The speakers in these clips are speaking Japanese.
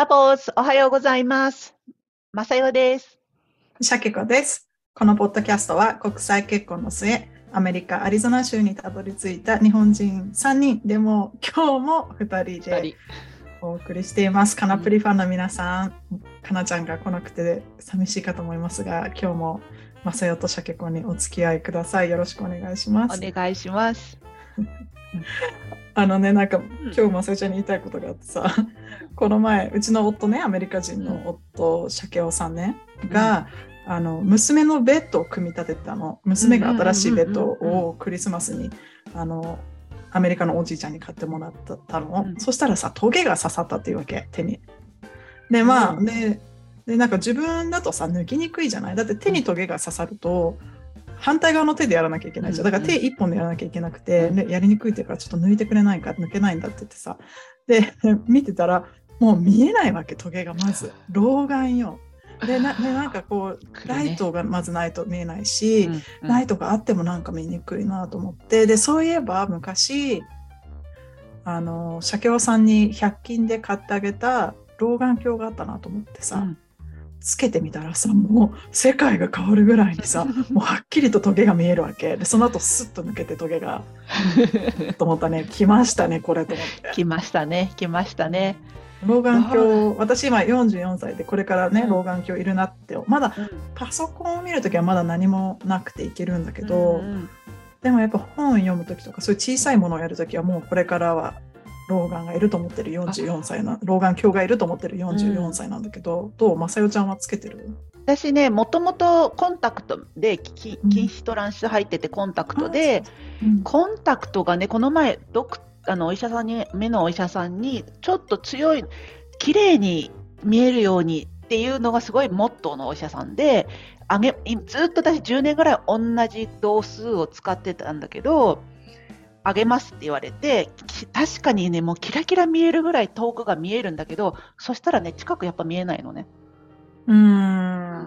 サポーツ、おはようございます。まさよです。シャケコです。このポッドキャストは国際結婚の末、アメリカ・アリゾナ州にたどり着いた日本人3人でも今日も2人でお送りしています。カナプリファンの皆さん、かなちゃんが来なくて寂しいかと思いますが、今日もまさよとシャケコにお付き合いください。よろしくお願いします。お願いします。あのね、なんか今日まさよちゃんに言いたいことがあってさ、この前、うちの夫ね、アメリカ人の夫、シャケオさんね、が、あの娘のベッドを組み立てたの。娘が新しいベッドをクリスマスにあのアメリカのおじいちゃんに買ってもらったの、うん。そしたらさトゲが刺さったっていうわけ手に。でまあ、うん。ででなんか自分だとさ抜きにくいじゃない？だって手にトゲが刺さると反対側の手でやらなきゃいけないじゃん。だから手一本でやらなきゃいけなくて、うん。ねやりにくいっていうからちょっと抜いてくれないか抜けないんだって言ってさ。で 見てたらもう見えないわけトゲがまず。老眼よ。でなでなんかこう ライトがまずないと見えないし、うんうん。ライトがあってもなんか見にくいなと思って。でそういえば昔あの社協さんに100均で買ってあげた老眼鏡があったなと思ってさ、うんつけてみたらさもう世界が変わるぐらいにさ もうはっきりとトゲが見えるわけ。でその後スッと抜けてトゲが と思ったね。来ましたねこれと思って。来ましたね、来ましたね。老眼鏡私今44歳でこれからねうん。老眼鏡いるなって。まだうん。パソコンを見るときはまだ何もなくていけるんだけど、うんでもやっぱ本を読むときとかそういう小さいものをやるときはもうこれからは老眼がいると思ってる。44歳な老眼鏡がいると思ってる。44歳なんだけど、どう？まさよちゃんはつけてる？私ね、もともとコンタクトで、きうん。禁止トランス入っててコンタクトで、うんコンタクトがね、この前、ドクあのお医者さんに、目のお医者さんに、ちょっと強い、綺麗に見えるようにっていうのがすごいモットーのお医者さんで、あげいずっと私10年ぐらい同じ度数を使ってたんだけど、あげますって言われて、き確かにね、もうキラキラ見えるぐらい遠くが見えるんだけど、そしたらね、近くやっぱ見えないのね。うー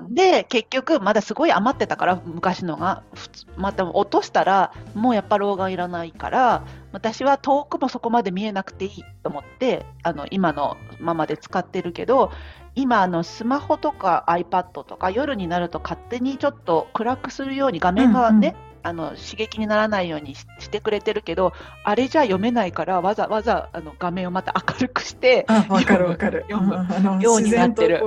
ん。で、結局、まだすごい余ってたから、昔のが、また落としたら、もうやっぱ老眼いらないから、私は遠くもそこまで見えなくていいと思って、あの今のままで使ってるけど、今あの、スマホとか iPad とか、夜になると勝手にちょっと暗くするように、画面がね、あの刺激にならないようにししてくれてるけど、あれじゃ読めないから、わざわざあの画面をまた明るくして、あわかるわかる。読む。ようになってる。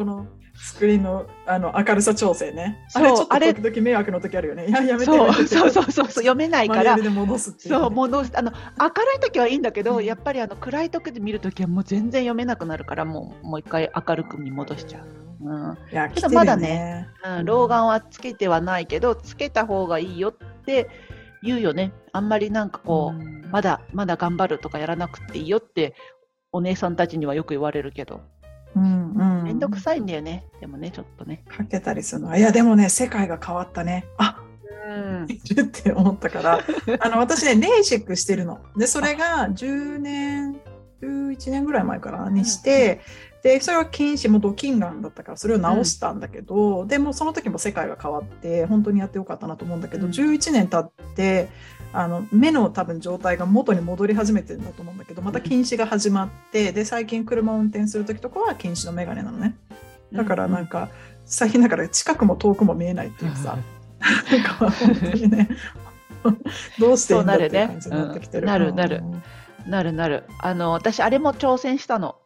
スクリーンのあの明るさ調整ね。あれちょっとあれ時々迷惑の時あるよね。いややめてそうそうそうそうそう、読めないから戻すそう、戻す。あの、明るい時はいいんだけど、うんやっぱりあの暗い時で見るときはもう全然読めなくなるから、もう、もう一回明るくに戻しちゃう。うん。いやけど来てるまだねうん、老眼はつけてはないけど、つけた方がいいよって言うよね。あんまりなんかこう、うんまだ、まだ頑張るとかやらなくていいよって、お姉さんたちにはよく言われるけど、うんうんめんどくさいんだよね。でもね、ちょっとね。かけたりするのいやでもね世界が変わったねあうん。いるって思ったから あの私ねレーシックしてるのでそれが10年11年ぐらい前からにして、でそれは禁止もドキンガンだったからそれを直したんだけど、でもその時も世界が変わって本当にやってよかったなと思うんだけど、うん。11年経ってあの目の多分状態が元に戻り始めてるんだと思うんだけどまた禁止が始まってで最近車を運転する時とかは禁止の眼鏡なのね。だからなんか、最近だから近くも遠くも見えないっていうさ、なんか本当にね。どうしていいんだっていう感じになってきてる。なるね。うん。なる。なるなる。あの、私、あれも挑戦したの。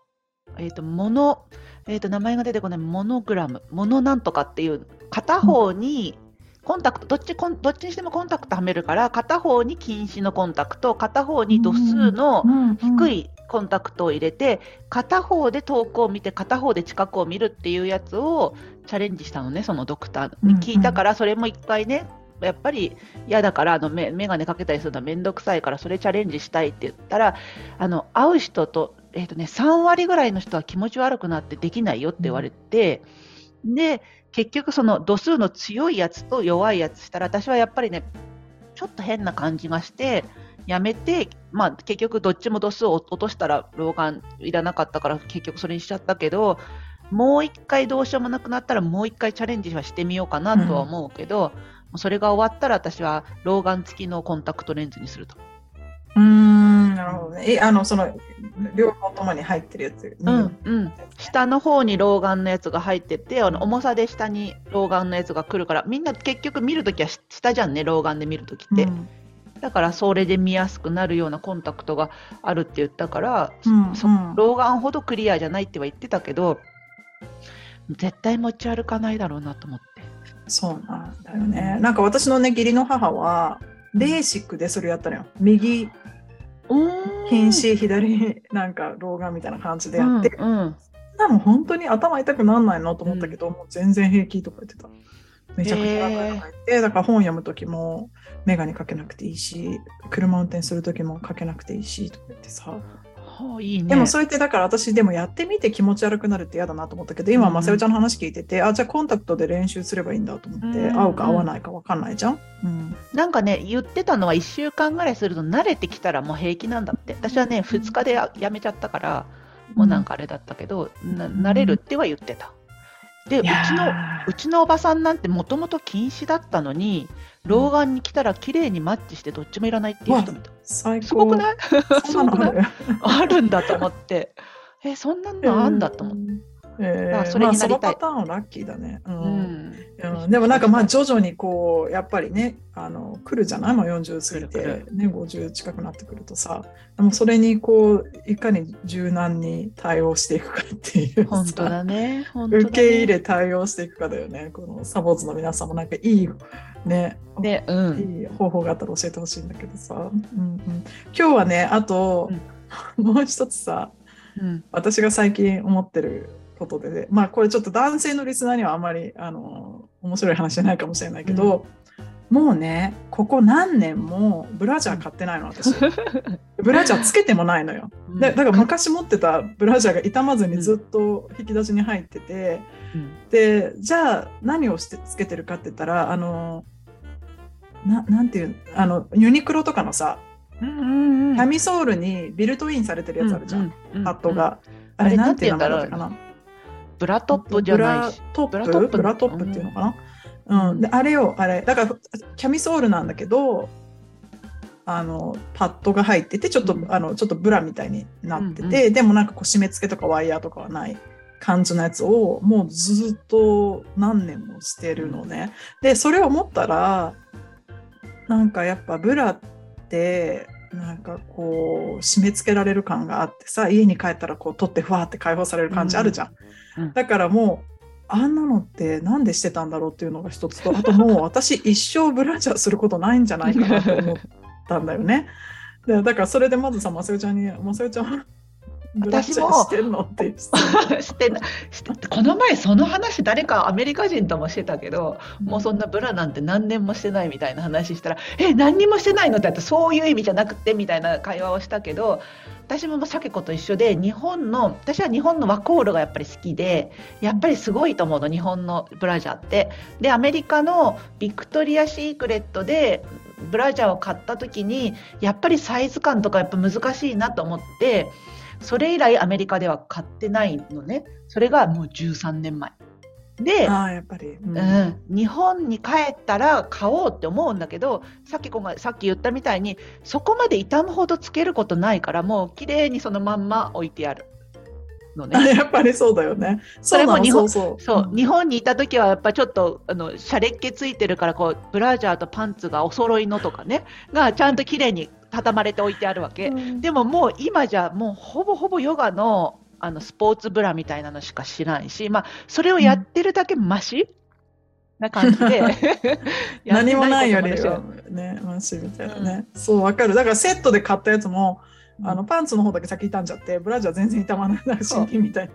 えっ、と、モノ、えっ、と、名前が出てこない、モノグラム、モノなんとかっていう、片方に、コンタクト、どっちコン、どっちにしてもコンタクトはめるから、片方に近視のコンタクト、片方に度数の低い。いコンタクトを入れて、片方で遠くを見て、片方で近くを見るっていうやつをチャレンジしたのね、そのドクターに。聞いたから、それも一回ね、やっぱり嫌だからあのメ、メガネかけたりするのはめんどくさいから、それチャレンジしたいって言ったら、あの会う人と,、えーとね、3割ぐらいの人は気持ち悪くなってできないよって言われて、で、結局、その度数の強いやつと弱いやつしたら、私はやっぱりね、ちょっと変な感じがして、やめて、まあ、結局どっちも度数を落としたら老眼いらなかったから結局それにしちゃったけどもう一回どうしようもなくなったらもう一回チャレンジはしてみようかなとは思うけど、それが終わったら私は老眼付きのコンタクトレンズにすると。うーんなるほどね。え、あの、その、両方ともに入ってるやつ。うん、うん。下の方に老眼のやつが入ってて、あの重さで下に老眼のやつが来るから、みんな結局見るときは下じゃんね、老眼で見るときって。うんだからそれで見やすくなるようなコンタクトがあるって言ったから、うんうん、老眼ほどクリアじゃないっては言ってたけど絶対持ち歩かないだろうなと思ってそうなんだよねなんか私のね義理の母はレーシックでそれやったのよ右瀕死左なんか老眼みたいな感じでやって、うんうん、なの本当に頭痛くなんないのと思ったけど、うん、もう全然平気とか言ってた。めちゃくちゃ頭痛いて、だから本読む時も眼鏡かけなくていいし車運転する時もかけなくていいしとか言ってさ。はあ、いいね、でもそうやってだから私でもやってみて気持ち悪くなるって嫌だなと思ったけど今まさよちゃんの話聞いてて、うん、あじゃあコンタクトで練習すればいいんだと思って、うん、合うか合わないか分かんないじゃん、うん、なんかね言ってたのは1週間ぐらいすると慣れてきたらもう平気なんだって。私はね2日でやめちゃったからもうなんかあれだったけど、な慣れるっては言ってたでうちのうちのおばさんなんてもともと禁止だったのに老眼に来たら綺麗にマッチしてどっちもいらないっていう人もいた。最高。すごくない？すごくない？あるんだと思って。えそんなのあんだと思って。えー、それになりたい、まあ、そのパターンはラッキーだね。うん、うん、でもなんかまあ徐々にこうやっぱりねあの来るじゃない？もう40過ぎて、ね、50近くなってくるとさ。でもそれにこういかに柔軟に対応していくかっていう本当だね、ね、受け入れ対応していくかだよね。このサボーズの皆さんもなんかいいね。で、うん、いい方法があったら教えてほしいんだけどさ、うんうん、今日はねあと、うん、もう一つさ、うん、私が最近思ってることで、ね、まあこれちょっと男性のリスナーにはあまりあの面白い話じゃないかもしれないけど、うん、もうねここ何年もブラジャー買ってないの私。ブラジャーつけてもないのよ、でだから昔持ってたブラジャーが傷まずにずっと引き出しに入ってて、うん、でじゃあ何をしてつけてるかって言ったらあのななんていうあのユニクロとかのさキャミソールにビルトインされてるやつあるじゃん、ハットが。あれなんていう名前だったかな？ブラトップじゃないし。ブラトップ？ブラトップ？っていうのかな、うん、であれよあれ。だからキャミソールなんだけどあのパッドが入っててちょっと、うん、あのちょっとブラみたいになってて、うんうん、でもなんかこう締め付けとかワイヤーとかはない感じのやつをもうずっと何年もしてるのね。でそれを思ったらなんかやっぱブラってなんかこう締め付けられる感があってさ家に帰ったらこう取ってふわって解放される感じあるじゃん。うん、だからもうあんなのってなんでしてたんだろうっていうのが一つとあともう私一生ブラジャーすることないんじゃないかなと思ったんだよね。でだからそれでまずさまさよちゃんに「まさよちゃん私もしてんのって してしてこの前その話誰かアメリカ人ともしてたけど、もうそんなブラなんて何年もしてないみたいな話したら「え何にもしてないの?」って言ってそういう意味じゃなくてみたいな会話をしたけど私もサケ子と一緒で日本の私は日本のワコールがやっぱり好きでやっぱりすごいと思うの日本のブラジャーって。でアメリカのビクトリア・シークレットでブラジャーを買った時にやっぱりサイズ感とかやっぱ難しいなと思って。それ以来アメリカでは買ってないのね。それがもう13年前。で、あやっぱり、うん、うん、日本に帰ったら買おうって思うんだけどさっきがさっき言ったみたいにそこまで傷むほどつけることないからもう綺麗にそのまんま置いてある。のね、やっぱりそうだよね。それも日本そう、うん、日本にいた時はやっぱちょっとあのシャレっ気ついてるからこうブラジャーとパンツがお揃いのとかねがちゃんと綺麗に畳まれておいてあるわけ、うん、でももう今じゃもうほぼほぼヨガのあのスポーツブラみたいなのしか知らんし、まあ、それをやってるだけマシ、うん、な感じで。何もないよりはねマシみたいなね、うん、そうわかる。だからセットで買ったやつもあのパンツの方だけ先傷んじゃってブラジャー全然傷まない新品みたい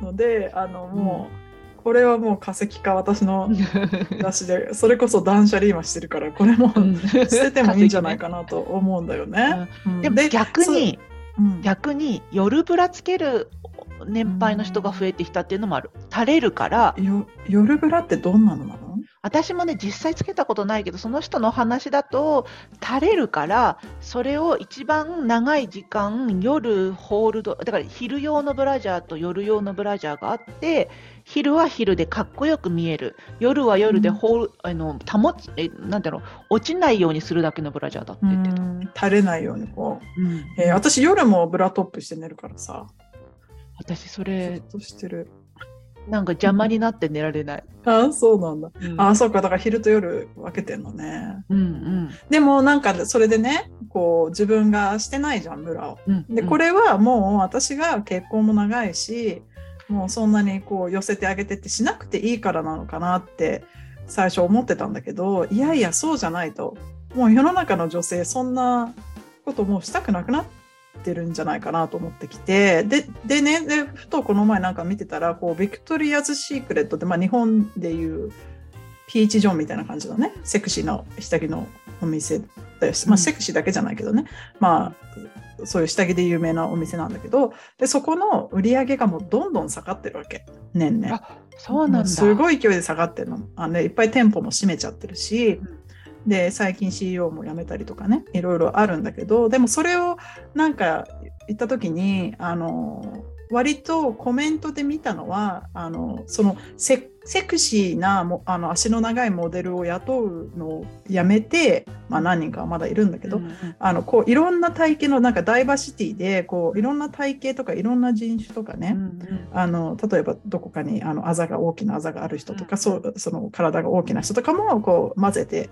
なので あのもう、これはもう化石か私の 出しでそれこそ断捨離今してるからこれも捨ててもいいんじゃないかなと思うんだよね。でも逆に、逆に夜ブラつける年配の人が増えてきたっていうのもある。垂れるから。夜ブラってどんなのなの？私もね、実際つけたことないけど、その人の話だと、垂れるから、それを一番長い時間、夜ホールド、だから昼用のブラジャーと夜用のブラジャーがあって、昼は昼でかっこよく見える、夜は夜でホール、うん、あの保つえ、なんだろう、落ちないようにするだけのブラジャーだって言ってた。垂れないようにこう。うん、えー、私、夜もブラトップして寝るからさ。私、それ。ずっとしてる。なんか邪魔になって寝られない。あ あ、そうなんだ。うん、ああ、そうか。だから昼と夜分けてんのね。うんうん。でもなんかそれでね、こう自分がしてないじゃん、ブラを。うんうん、で、これはもう私が結婚も長いし、もうそんなにこう寄せてあげてってしなくていいからなのかなって最初思ってたんだけど、いやいや、そうじゃないと。もう世の中の女性、そんなこともうしたくなくなって、ってるんじゃないかなと思ってきてででねでふとこの前なんか見てたらこうビクトリアズ・シークレットって、まあ、日本でいうピーチ・ジョンみたいな感じのねセクシーな下着のお店だし、まあ、セクシーだけじゃないけどね、まあそういう下着で有名なお店なんだけどでそこの売り上げがもうどんどん下がってるわけ。年々。そうなんだ。すごい勢いで下がってるの。あの、ね、いっぱい店舗も閉めちゃってるし、うんで最近 CEO も辞めたりとかねいろいろあるんだけどでもそれをなんか言った時にあの割とコメントで見たのはあのそのセクシーなもあの足の長いモデルを雇うのをやめて、まあ、何人かはまだいるんだけど、うんうん、あのこういろんな体型のなんかダイバーシティでこういろんな体型とかいろんな人種とかね、うんうん、あの例えばどこかにあのあざが大きなあざがある人とか、うん、そうその体が大きな人とかもこう混ぜて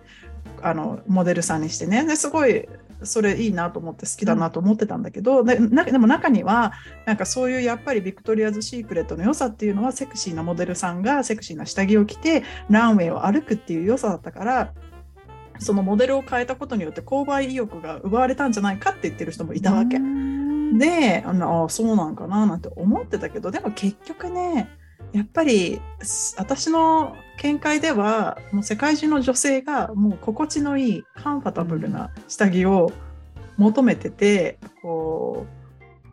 あのモデルさんにしてね。ですごいそれいいなと思って好きだなと思ってたんだけど、うん、ででも中にはなんかそういうやっぱりビクトリアズ・シークレットの良さっていうのはセクシーなモデルさんがセクシーな下着を着てランウェイを歩くっていう良さだったからそのモデルを変えたことによって購買意欲が奪われたんじゃないかって言ってる人もいたわけ。であのあそうなんかななんて思ってたけどでも結局ねやっぱり私の見解ではもう世界中の女性がもう心地のいいカンファタブルな下着を求めてて、こ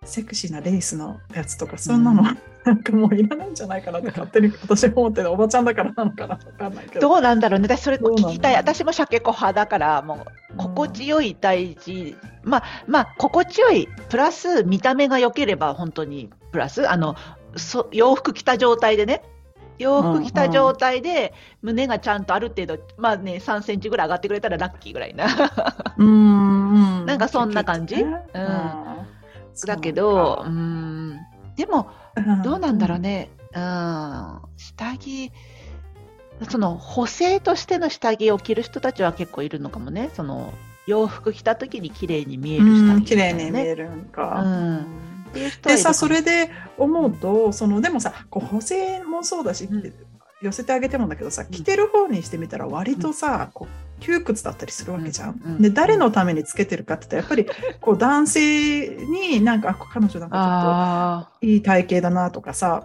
うセクシーなレースのやつとかそんなの、うん、なんかもういらないんじゃないかなって勝手に私は思ってるおばちゃんだからなのかな分かんないけど。どうなんだろうね。私それ聞きたい。私も鮭子派だからもう心地よい大事、うん、まあまあ心地よいプラス見た目が良ければ本当にプラス。あのそ洋服着た状態でね洋服着た状態で、胸がちゃんとある程度、まあね、3センチぐらい上がってくれたらラッキーぐらいな。うんなんかそんな感じ、うん、だけど、うん、でも、どうなんだろうね。うん、下着、その補正としての下着を着る人たちは結構いるのかもね。その洋服着た時に綺麗に見える下着、ね、綺麗に見えるんか。うんでさそれで思うとそのでもさこう補正もそうだし、うん、寄せてあげてもだけどさ着てる方にしてみたら割とさ、こう窮屈だったりするわけじゃん。うん。うん、で誰のためにつけてるかって言ったらやっぱりこう男性になんか彼女なんかちょっといい体型だなとかさ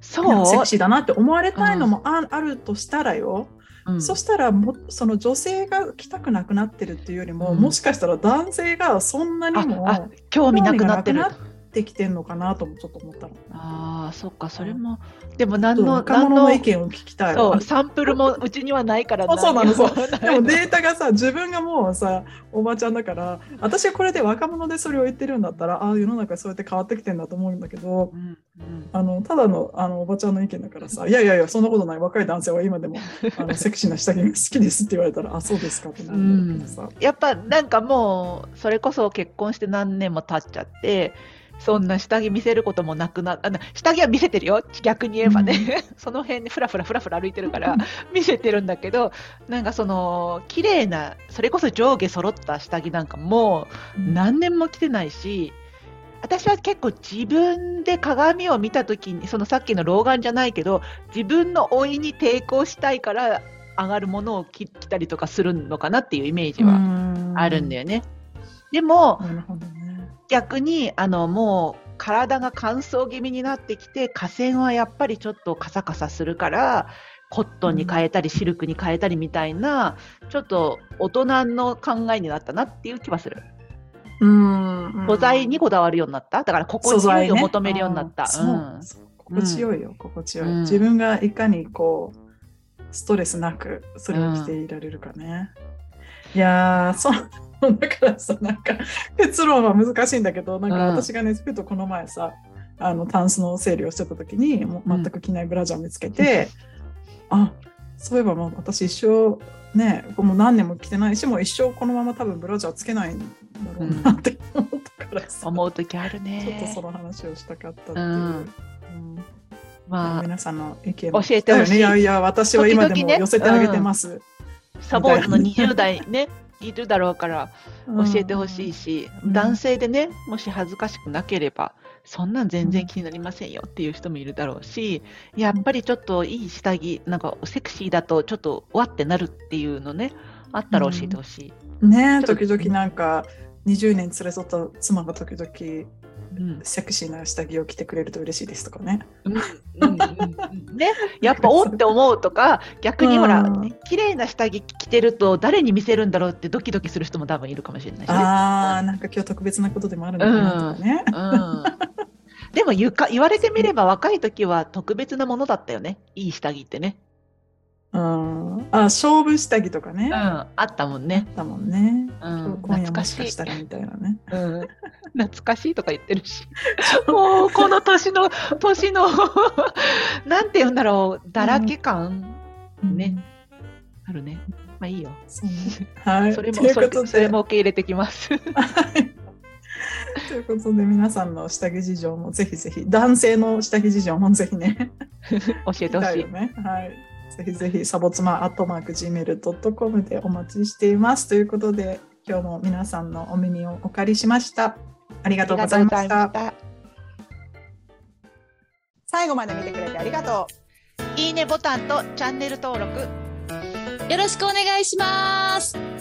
そう。セクシーだなって思われたいのもあ,、あるとしたらよ、うん、そしたらもその女性が来たくなくなってるっていうよりも、うん、もしかしたら男性がそんなにも興味なくなってる。ってきてんのかなともちょっと思ったの。ああ、そっか、それも、でも何の、若者の意見を聞きたいそう、サンプルもうちにはないからそうなの、そう。でもデータがさ、自分がもうさ、おばちゃんだから、私はこれで若者でそれを言ってるんだったら、ああ、世の中そうやって変わってきてんだと思うんだけど、うんうん、あのただのあのおばちゃんの意見だからさ、いやいやいや、そんなことない、若い男性は今でもあの セクシーな下着が好きですって言われたら、あ、そうですかってなるんだけどさ、うん。やっぱなんかもう、それこそ結婚して何年も経っちゃって、そんな下着見せることもなくなあの下着は見せてるよ。逆に言えばね、うん、その辺でふらふらふらふら歩いてるから見せてるんだけどなんかその綺麗なそれこそ上下揃った下着なんかもう何年も着てないし、私は結構自分で鏡を見た時にそのさっきの老眼じゃないけど自分の老いに抵抗したいから上がるものを着たりとかするのかなっていうイメージはあるんだよね。でも、ね、逆にあのもう体が乾燥気味になってきて河川はやっぱりちょっとカサカサするからコットンに変えたりシルクに変えたりみたいなちょっと大人の考えになったなっていう気はする。うん素材にこだわるようになった？だから心地よいを求めるようになった？心地よいよ心地よい、自分がいかにこうストレスなくそれを着ていられるかね。いやーそう だからさなんか結論は難しいんだけどなんか私がねふとこの前さあのタンスの整理をしてた時にもう全く着ないブラジャーを見つけて、うん、あそういえばもう私一生ねもう何年も着てないしもう一生このまま多分ブラジャーつけないんだろうなって思ったからさ、うん、思う時あるね。ちょっとその話をしたかったっていう。うん。まあ、皆さんの意見教えてほしい。いやいや、私は今でも寄せてあげてます。サボーズの20代ね、いるだろうから教えてほしいし、うん、男性でね、もし恥ずかしくなければ、そんなん全然気になりませんよっていう人もいるだろうし、やっぱりちょっといい下着、なんかセクシーだとちょっとわってなるっていうのね、あったら教えてほしい。うん、ね。時々なんか20年連れ添った妻が時々うん、セクシーな下着を着てくれると嬉しいですとかね。うんうんうん、ね。やっぱおって思うとか逆にほら、うん、綺麗な下着着てると誰に見せるんだろうってドキドキする人も多分いるかもしれない、ね、ああなんか今日特別なことでもあるのかなとかね。うん。でも言か言われてみれば若い時は特別なものだったよね。いい下着ってね。うん、あ勝負下着とかね、うん、あったもんね。あったもんね。うん、今夜もしかしたらみたいなね。うん、懐かしいとか言ってるし。もうこの年の年のなんて言うんだろうだらけ感、うん、ね、あるね。まあいいよ。はい。それもそれそれも受け入れてきます。ということで皆さんの下着事情もぜひぜひ男性の下着事情もぜひね 教えてほしい。ね、はいぜひぜひサボツマアットマーク Gmail.com でお待ちしています。ということで、今日も皆さんのお耳をお借りしました。ありがとうございました。最後まで見てくれてありがとう。いいねボタンとチャンネル登録よろしくお願いします。